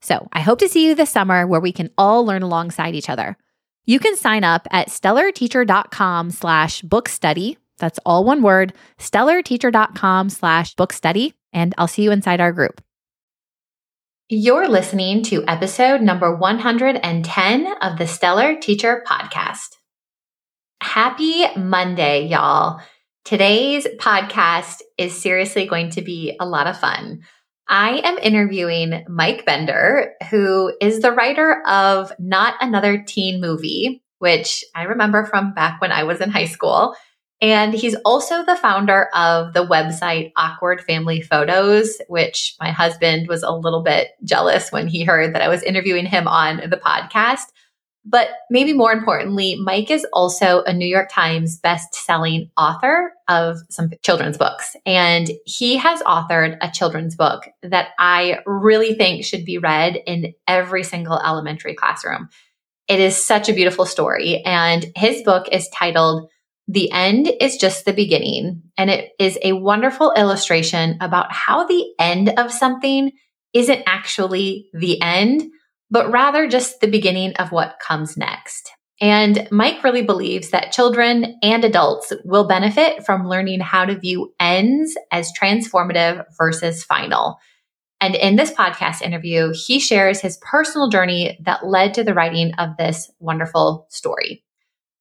So I hope to see you this summer where we can all learn alongside each other. You can sign up at stellarteacher.com slash book study. That's all one word, stellarteacher.com slash book study and I'll see you inside our group. You're listening to episode number 110 of the Stellar Teacher Podcast. Happy Monday, y'all. Today's podcast is seriously going to be a lot of fun. I am interviewing Mike Bender, who is the writer of Not Another Teen Movie, which I remember from back when I was in high school. And he's also the founder of the website Awkward Family Photos, which my husband was a little bit jealous when he heard that I was interviewing him on the podcast. But maybe more importantly, Mike is also a New York Times best-selling author of some children's books. And he has authored a children's book that I really think should be read in every single elementary classroom. It is such a beautiful story. And his book is titled the end is just the beginning. And it is a wonderful illustration about how the end of something isn't actually the end, but rather just the beginning of what comes next. And Mike really believes that children and adults will benefit from learning how to view ends as transformative versus final. And in this podcast interview, he shares his personal journey that led to the writing of this wonderful story.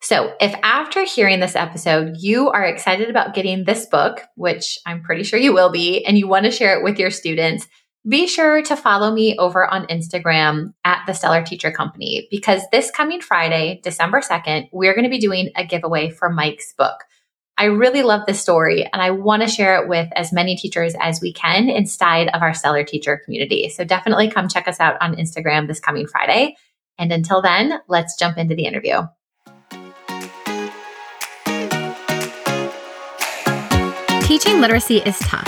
So, if after hearing this episode, you are excited about getting this book, which I'm pretty sure you will be, and you want to share it with your students, be sure to follow me over on Instagram at the Stellar Teacher Company because this coming Friday, December 2nd, we're going to be doing a giveaway for Mike's book. I really love this story and I want to share it with as many teachers as we can inside of our Stellar Teacher community. So definitely come check us out on Instagram this coming Friday. And until then, let's jump into the interview. Teaching literacy is tough,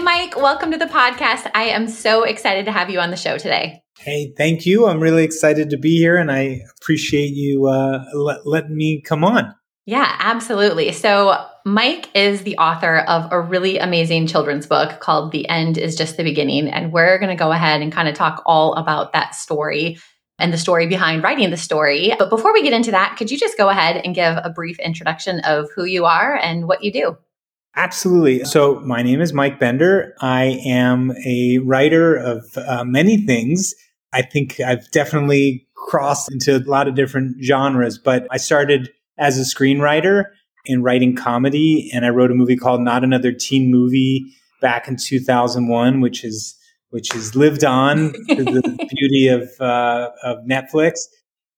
Hey, Mike, welcome to the podcast. I am so excited to have you on the show today. Hey, thank you. I'm really excited to be here and I appreciate you uh, let, letting me come on. Yeah, absolutely. So, Mike is the author of a really amazing children's book called The End is Just the Beginning. And we're going to go ahead and kind of talk all about that story and the story behind writing the story. But before we get into that, could you just go ahead and give a brief introduction of who you are and what you do? Absolutely. So, my name is Mike Bender. I am a writer of uh, many things. I think I've definitely crossed into a lot of different genres, but I started as a screenwriter in writing comedy, and I wrote a movie called Not Another Teen Movie back in 2001, which is which has lived on the beauty of, uh, of Netflix.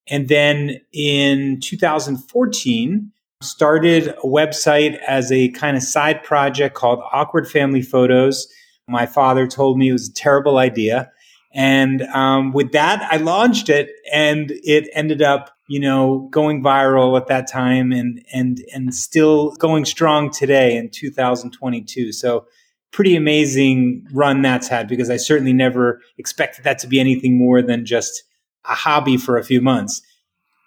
And then in 2014, started a website as a kind of side project called Awkward Family Photos. My father told me it was a terrible idea. And um, with that, I launched it, and it ended up you know, going viral at that time and and and still going strong today in 2022. So pretty amazing run that's had because I certainly never expected that to be anything more than just a hobby for a few months.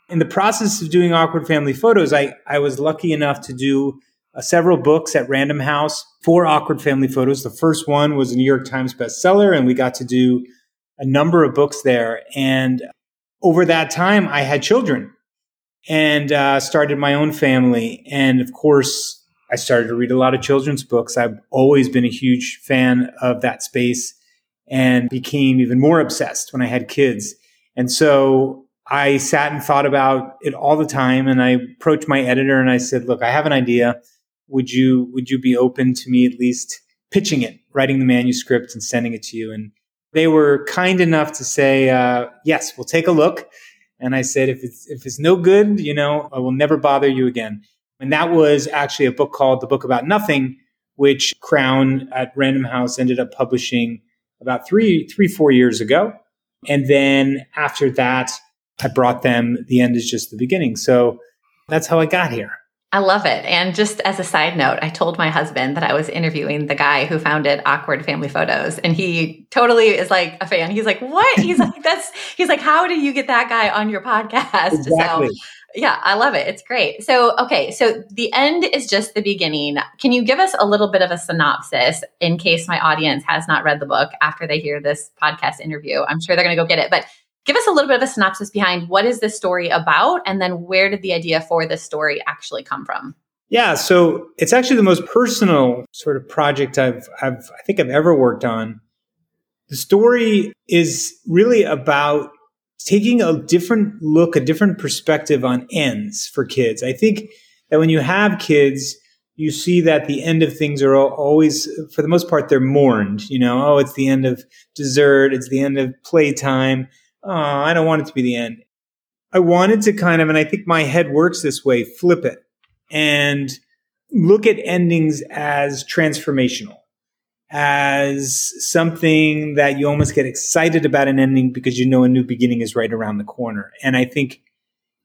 In the process of doing awkward family photos, I, I was lucky enough to do uh, several books at Random House for awkward family photos. The first one was a New York Times bestseller, and we got to do a number of books there. And over that time, I had children and uh, started my own family. And of course, I started to read a lot of children's books. I've always been a huge fan of that space and became even more obsessed when I had kids. And so I sat and thought about it all the time. And I approached my editor and I said, look, I have an idea. Would you, would you be open to me at least pitching it, writing the manuscript and sending it to you? And they were kind enough to say, uh, yes, we'll take a look. And I said, if it's, if it's no good, you know, I will never bother you again. And that was actually a book called The Book About Nothing, which Crown at Random House ended up publishing about three, three, four years ago. And then after that, I brought them The End is Just the Beginning. So that's how I got here. I love it. And just as a side note, I told my husband that I was interviewing the guy who founded Awkward Family Photos, and he totally is like a fan. He's like, "What?" He's like, "That's." He's like, "How do you get that guy on your podcast?" Exactly. So, yeah, I love it. It's great. So, okay, so the end is just the beginning. Can you give us a little bit of a synopsis in case my audience has not read the book after they hear this podcast interview? I'm sure they're going to go get it, but give us a little bit of a synopsis behind what is this story about and then where did the idea for this story actually come from? Yeah, so it's actually the most personal sort of project I've, I've I think I've ever worked on. The story is really about taking a different look, a different perspective on ends for kids. I think that when you have kids, you see that the end of things are always, for the most part, they're mourned. You know, oh, it's the end of dessert, it's the end of playtime oh, I don't want it to be the end. I wanted to kind of, and I think my head works this way, flip it and look at endings as transformational, as something that you almost get excited about an ending because you know a new beginning is right around the corner. And I think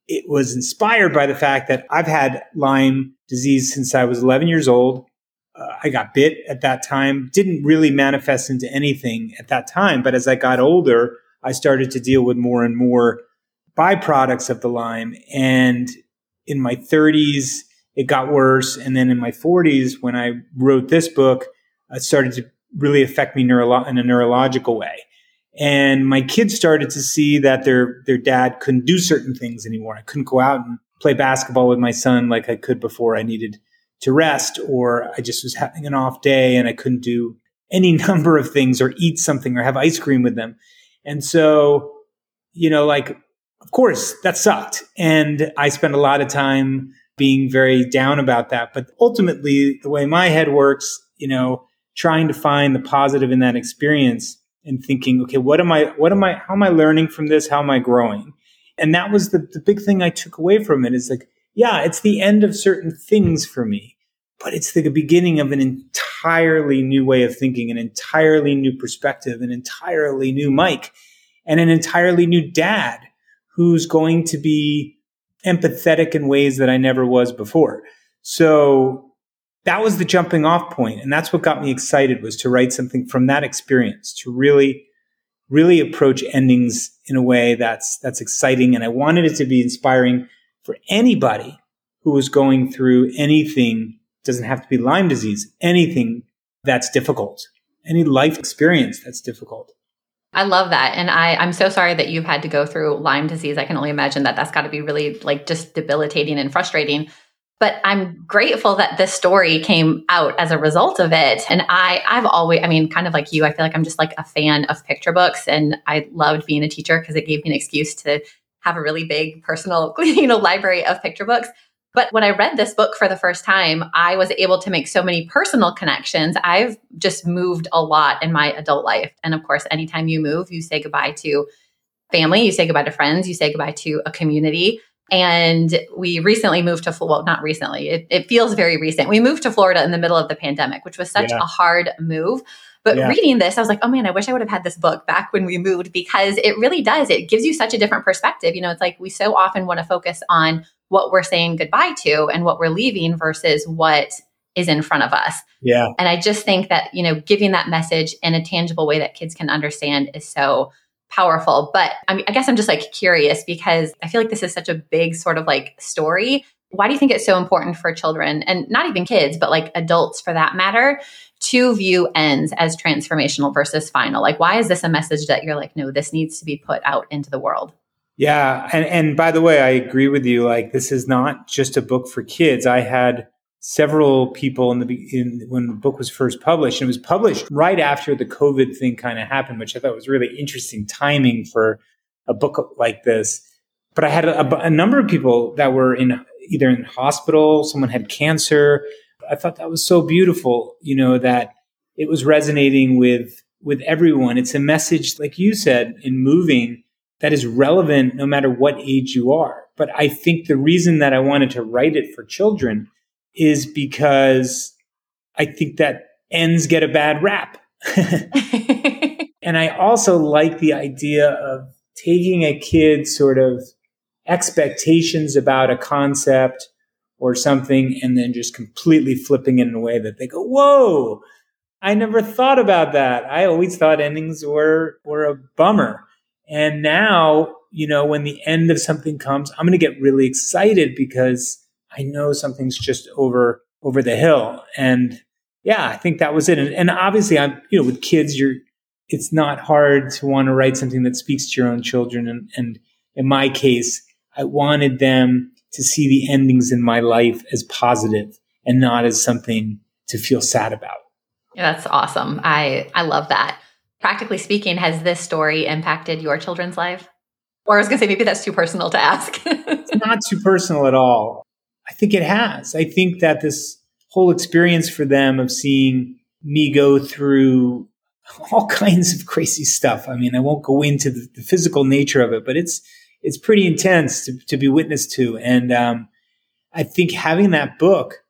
it was inspired by the fact that I've had Lyme disease since I was 11 years old. Uh, I got bit at that time, didn't really manifest into anything at that time. But as I got older, I started to deal with more and more byproducts of the Lyme. And in my 30s, it got worse. And then in my 40s, when I wrote this book, it started to really affect me neuro- in a neurological way. And my kids started to see that their, their dad couldn't do certain things anymore. I couldn't go out and play basketball with my son like I could before. I needed to rest or I just was having an off day and I couldn't do any number of things or eat something or have ice cream with them. And so, you know, like, of course, that sucked. And I spent a lot of time being very down about that. But ultimately, the way my head works, you know, trying to find the positive in that experience and thinking, okay, what am I, what am I, how am I learning from this? How am I growing? And that was the, the big thing I took away from it is like, yeah, it's the end of certain things for me, but it's the beginning of an entirely new way of thinking, an entirely new perspective, an entirely new Mike, and an entirely new dad who's going to be empathetic in ways that I never was before. So that was the jumping off point, and that's what got me excited was to write something from that experience to really really approach endings in a way that's that's exciting and I wanted it to be inspiring for anybody who was going through anything doesn't have to be Lyme disease, anything that's difficult, any life experience that's difficult. I love that. And I, I'm so sorry that you've had to go through Lyme disease. I can only imagine that that's got to be really like just debilitating and frustrating. But I'm grateful that this story came out as a result of it. And I, I've always, I mean, kind of like you, I feel like I'm just like a fan of picture books. And I loved being a teacher because it gave me an excuse to have a really big personal, you know, library of picture books. But when I read this book for the first time, I was able to make so many personal connections. I've just moved a lot in my adult life. And of course, anytime you move, you say goodbye to family, you say goodbye to friends, you say goodbye to a community. And we recently moved to, well, not recently, it, it feels very recent. We moved to Florida in the middle of the pandemic, which was such yeah. a hard move. But yeah. reading this, I was like, oh man, I wish I would have had this book back when we moved because it really does. It gives you such a different perspective. You know, it's like we so often want to focus on what we're saying goodbye to and what we're leaving versus what is in front of us. Yeah. And I just think that, you know, giving that message in a tangible way that kids can understand is so powerful. But I mean, I guess I'm just like curious because I feel like this is such a big sort of like story. Why do you think it's so important for children and not even kids, but like adults for that matter, to view ends as transformational versus final? Like, why is this a message that you're like, no, this needs to be put out into the world? Yeah. And, and by the way, I agree with you. Like, this is not just a book for kids. I had several people in the in, when the book was first published and it was published right after the covid thing kind of happened which i thought was really interesting timing for a book like this but i had a, a, number of people that were in either in hospital someone had cancer i thought that was so beautiful you know that it was resonating with with everyone it's a message like you said in moving that is relevant no matter what age you are but i think the reason that i wanted to write it for children is because I think that ends get a bad rap. and I also like the idea of taking a kid's sort of expectations about a concept or something and then just completely flipping it in a way that they go, whoa, I never thought about that. I always thought endings were, were a bummer. And now, you know, when the end of something comes, I'm going to get really excited because I know something's just over over the hill. And yeah, I think that was it. And, and obviously, I'm you know with kids, you're it's not hard to want to write something that speaks to your own children. And, and in my case, I wanted them to see the endings in my life as positive and not as something to feel sad about. Yeah, that's awesome. I I love that. Practically speaking, has this story impacted your children's life? Or I was going to say maybe that's too personal to ask. it's not too personal at all. I think it has. I think that this whole experience for them of seeing me go through all kinds of crazy stuff. I mean, I won't go into the, the physical nature of it, but it's it's pretty intense to, to be witness to. And um, I think having that book,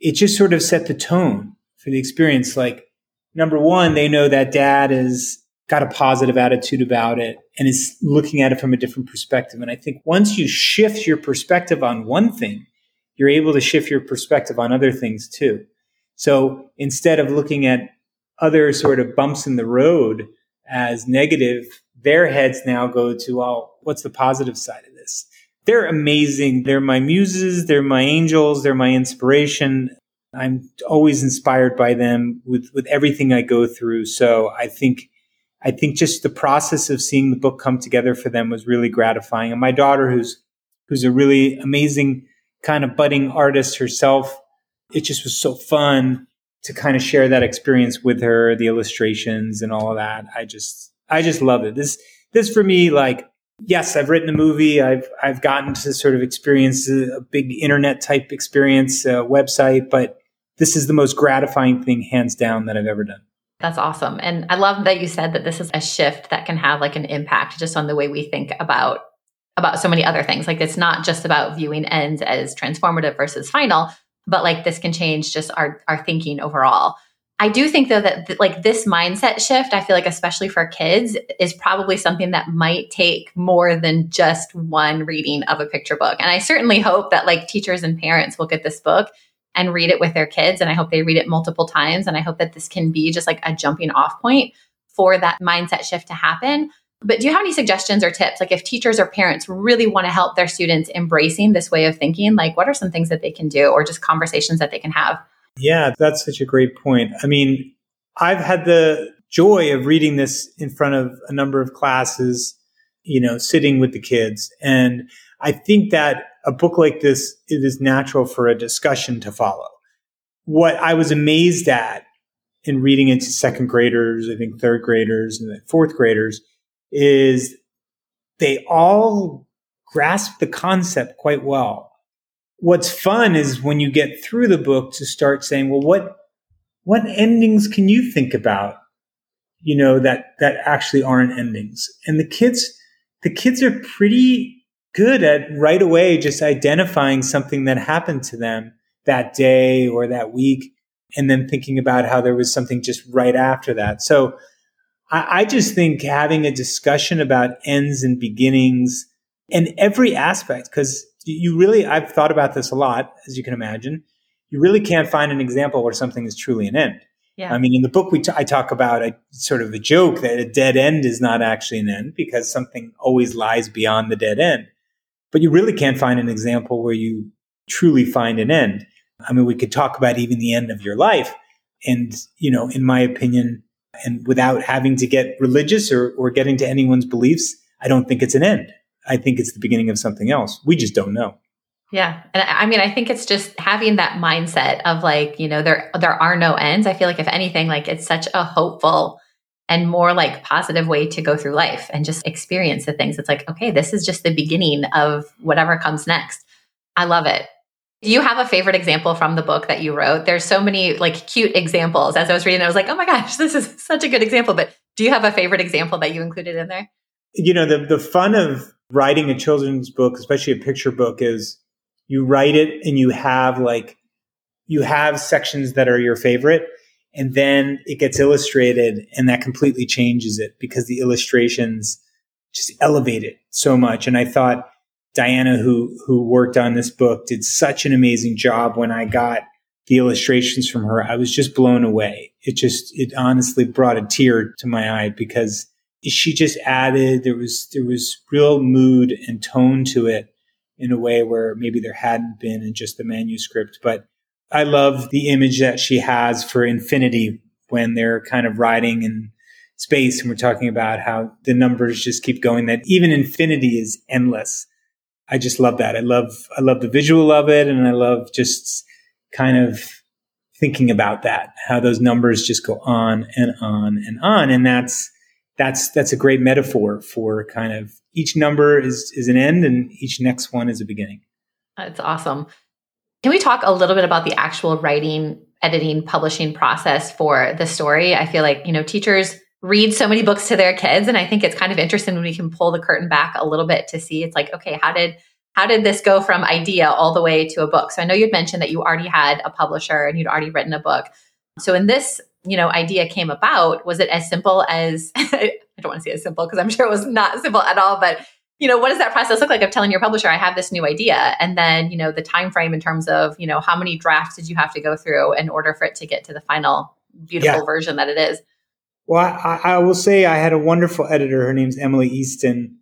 it just sort of set the tone for the experience. Like, number one, they know that dad has got a positive attitude about it and is looking at it from a different perspective. And I think once you shift your perspective on one thing, you're able to shift your perspective on other things too. So instead of looking at other sort of bumps in the road as negative, their heads now go to, oh, what's the positive side of this? They're amazing. They're my muses. They're my angels. They're my inspiration. I'm always inspired by them with, with everything I go through. So I think, I think just the process of seeing the book come together for them was really gratifying. And my daughter, who's, who's a really amazing kind of budding artist herself. It just was so fun to kind of share that experience with her, the illustrations and all of that. I just, I just love it. This, this for me, like, yes, I've written a movie. I've, I've gotten to sort of experience a, big internet type experience, a website, but this is the most gratifying thing, hands down, that I've ever done. That's awesome. And I love that you said that this is a shift that can have like an impact just on the way we think about about so many other things. Like it's not just about viewing ends as transformative versus final, but like this can change just our our thinking overall. I do think though that th- like this mindset shift, I feel like especially for kids is probably something that might take more than just one reading of a picture book. And I certainly hope that like teachers and parents will get this book and read it with their kids and I hope they read it multiple times and I hope that this can be just like a jumping off point for that mindset shift to happen. But do you have any suggestions or tips? Like if teachers or parents really want to help their students embracing this way of thinking, like what are some things that they can do or just conversations that they can have? Yeah, that's such a great point. I mean, I've had the joy of reading this in front of a number of classes, you know, sitting with the kids. And I think that a book like this, it is natural for a discussion to follow. What I was amazed at in reading it to second graders, I think third graders and fourth graders, is they all grasp the concept quite well. What's fun is when you get through the book to start saying, well, what, what endings can you think about? You know, that, that actually aren't endings. And the kids, the kids are pretty good at right away just identifying something that happened to them that day or that week and then thinking about how there was something just right after that. So I, I just think having a discussion about ends and beginnings and every aspect, because you really, I've thought about this a lot, as you can imagine. You really can't find an example where something is truly an end. Yeah. I mean, in the book, we t- I talk about a sort of a joke that a dead end is not actually an end because something always lies beyond the dead end. But you really can't find an example where you truly find an end. I mean, we could talk about even the end of your life. And, you know, in my opinion, and without having to get religious or, or getting to anyone's beliefs, I don't think it's an end. I think it's the beginning of something else. We just don't know. Yeah. And I mean, I think it's just having that mindset of like, you know, there there are no ends. I feel like if anything, like it's such a hopeful and more like positive way to go through life and just experience the things. It's like, okay, this is just the beginning of whatever comes next. I love it. Do you have a favorite example from the book that you wrote? There's so many like cute examples. As I was reading, I was like, oh my gosh, this is such a good example. But do you have a favorite example that you included in there? You know, the, the fun of writing a children's book, especially a picture book, is you write it and you have like, you have sections that are your favorite and then it gets illustrated and that completely changes it because the illustrations just elevate it so much. And I thought, Diana, who who worked on this book, did such an amazing job. When I got the illustrations from her, I was just blown away. It just it honestly brought a tear to my eye because she just added there was there was real mood and tone to it in a way where maybe there hadn't been in just the manuscript. But I love the image that she has for infinity when they're kind of riding in space and we're talking about how the numbers just keep going that even infinity is endless I just love that. I love I love the visual of it, and I love just kind of thinking about that, how those numbers just go on and on and on, and that's that's that's a great metaphor for kind of each number is is an end, and each next one is a beginning. That's awesome. Can we talk a little bit about the actual writing, editing, publishing process for the story? I feel like you know teachers read so many books to their kids and i think it's kind of interesting when we can pull the curtain back a little bit to see it's like okay how did how did this go from idea all the way to a book so i know you'd mentioned that you already had a publisher and you'd already written a book so when this you know idea came about was it as simple as i don't want to say as simple because i'm sure it was not simple at all but you know what does that process look like of telling your publisher i have this new idea and then you know the time frame in terms of you know how many drafts did you have to go through in order for it to get to the final beautiful yeah. version that it is well, I, I, will say I had a wonderful editor. Her name's Emily Easton,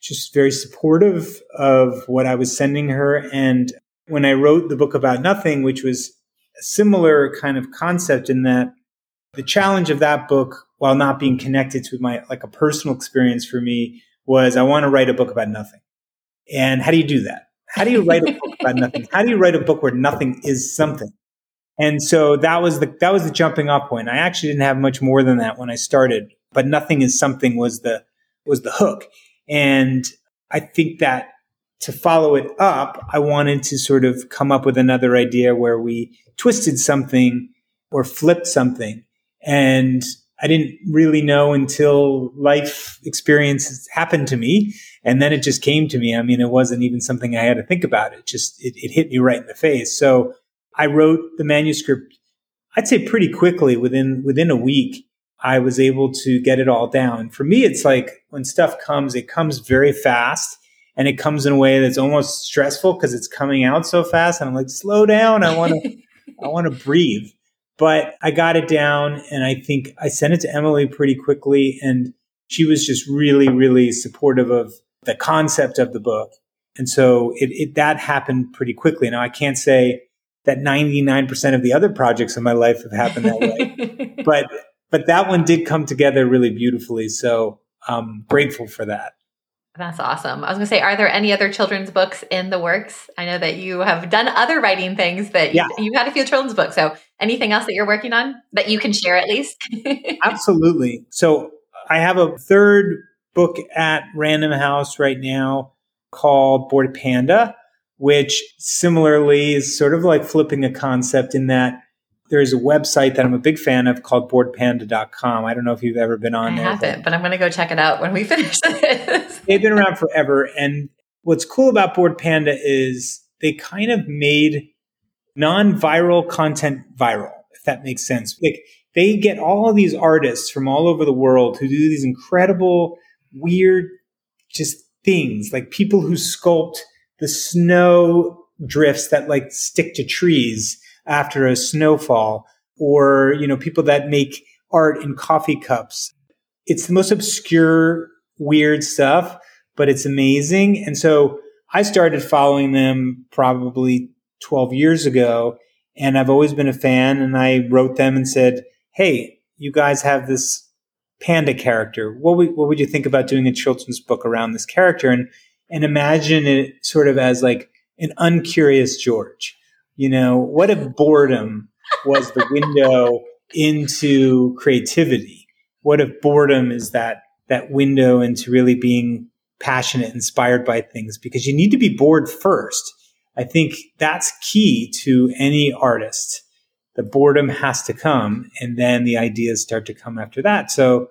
just very supportive of what I was sending her. And when I wrote the book about nothing, which was a similar kind of concept in that the challenge of that book, while not being connected to my like a personal experience for me, was I want to write a book about nothing. And how do you do that? How do you write a book about nothing? How do you write a book where nothing is something? And so that was the that was the jumping off point. I actually didn't have much more than that when I started, but nothing is something was the was the hook. And I think that to follow it up, I wanted to sort of come up with another idea where we twisted something or flipped something. And I didn't really know until life experiences happened to me. And then it just came to me. I mean, it wasn't even something I had to think about. It just, it, it hit me right in the face. So I wrote the manuscript, I'd say pretty quickly within, within a week. I was able to get it all down. For me, it's like when stuff comes, it comes very fast and it comes in a way that's almost stressful because it's coming out so fast. And I'm like, slow down. I want to, I want to breathe. But I got it down and I think I sent it to Emily pretty quickly. And she was just really, really supportive of the concept of the book. And so it, it that happened pretty quickly. Now I can't say that 99% of the other projects in my life have happened that way. but but that one did come together really beautifully. So I'm grateful for that. That's awesome. I was going to say, are there any other children's books in the works? I know that you have done other writing things, but yeah. you, have had a few children's books. So anything else that you're working on that you can share at least? Absolutely. So I have a third book at Random House right now called Bored Panda which similarly is sort of like flipping a concept in that there's a website that I'm a big fan of called boredpanda.com. I don't know if you've ever been on I there. I haven't, but I'm going to go check it out when we finish this. They've been around forever. And what's cool about Bored Panda is they kind of made non viral content viral, if that makes sense. Like they get all of these artists from all over the world who do these incredible, weird, just things like people who sculpt the snow drifts that like stick to trees after a snowfall or, you know, people that make art in coffee cups. It's the most obscure, weird stuff, but it's amazing. And so I started following them probably 12 years ago and I've always been a fan and I wrote them and said, Hey, you guys have this panda character. What would, what would you think about doing a children's book around this character? And, and imagine it sort of as like an uncurious George. You know, what if boredom was the window into creativity? What if boredom is that, that window into really being passionate, inspired by things? Because you need to be bored first. I think that's key to any artist. The boredom has to come and then the ideas start to come after that. So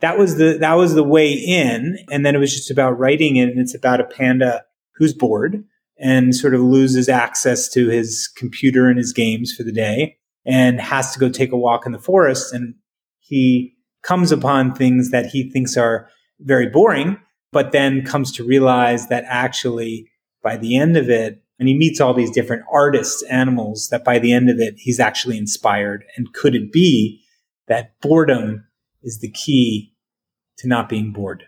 that was the, that was the way in. And then it was just about writing it. And it's about a panda who's bored and sort of loses access to his computer and his games for the day and has to go take a walk in the forest. And he comes upon things that he thinks are very boring, but then comes to realize that actually by the end of it, and he meets all these different artists, animals that by the end of it, he's actually inspired. And could it be that boredom is the key to not being bored?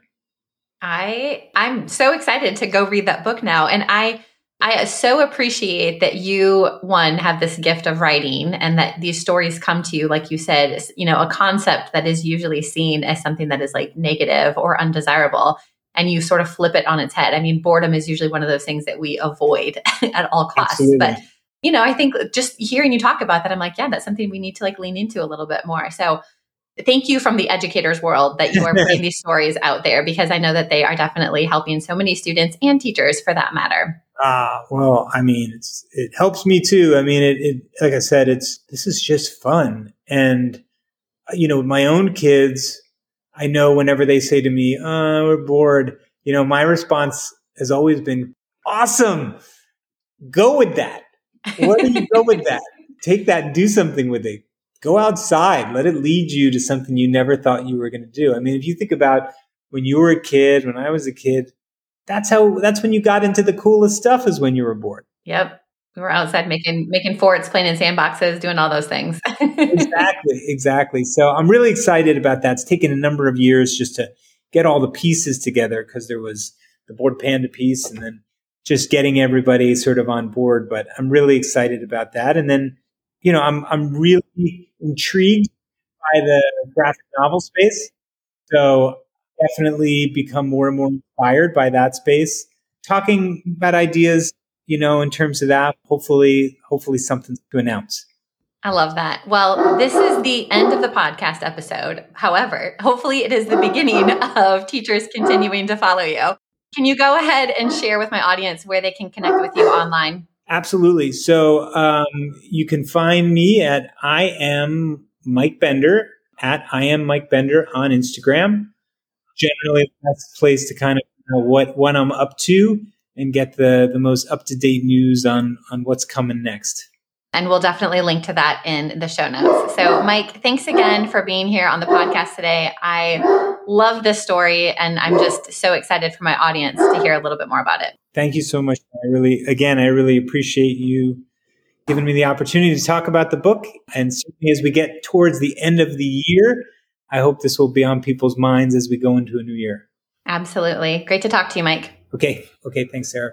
I I'm so excited to go read that book now. And I I so appreciate that you, one, have this gift of writing and that these stories come to you, like you said, you know, a concept that is usually seen as something that is like negative or undesirable. And you sort of flip it on its head. I mean, boredom is usually one of those things that we avoid at all costs. Absolutely. But, you know, I think just hearing you talk about that, I'm like, yeah, that's something we need to like lean into a little bit more. So thank you from the educators world that you are putting these stories out there because I know that they are definitely helping so many students and teachers for that matter. Ah, well, I mean, it's, it helps me too. I mean, it, it, like I said, it's, this is just fun. And, you know, my own kids, I know whenever they say to me, oh, we're bored, you know, my response has always been awesome. Go with that. Where do you go with that? Take that and do something with it. Go outside. Let it lead you to something you never thought you were going to do. I mean, if you think about when you were a kid, when I was a kid, that's how that's when you got into the coolest stuff is when you were bored. Yep. We were outside making making forts, playing in sandboxes, doing all those things. exactly, exactly. So I'm really excited about that. It's taken a number of years just to get all the pieces together because there was the bored panda piece and then just getting everybody sort of on board. But I'm really excited about that. And then, you know, I'm I'm really intrigued by the graphic novel space. So definitely become more and more inspired by that space. Talking about ideas, you know, in terms of that, hopefully, hopefully something to announce. I love that. Well, this is the end of the podcast episode. However, hopefully it is the beginning of teachers continuing to follow you. Can you go ahead and share with my audience where they can connect with you online? Absolutely. So um, you can find me at I am Mike Bender at I am Mike Bender on Instagram generally that's the place to kind of know what what I'm up to and get the the most up to date news on on what's coming next. And we'll definitely link to that in the show notes. So, Mike, thanks again for being here on the podcast today. I love this story, and I'm just so excited for my audience to hear a little bit more about it. Thank you so much. I really, again, I really appreciate you giving me the opportunity to talk about the book. And certainly as we get towards the end of the year, I hope this will be on people's minds as we go into a new year. Absolutely. Great to talk to you, Mike. Okay. Okay. Thanks, Sarah.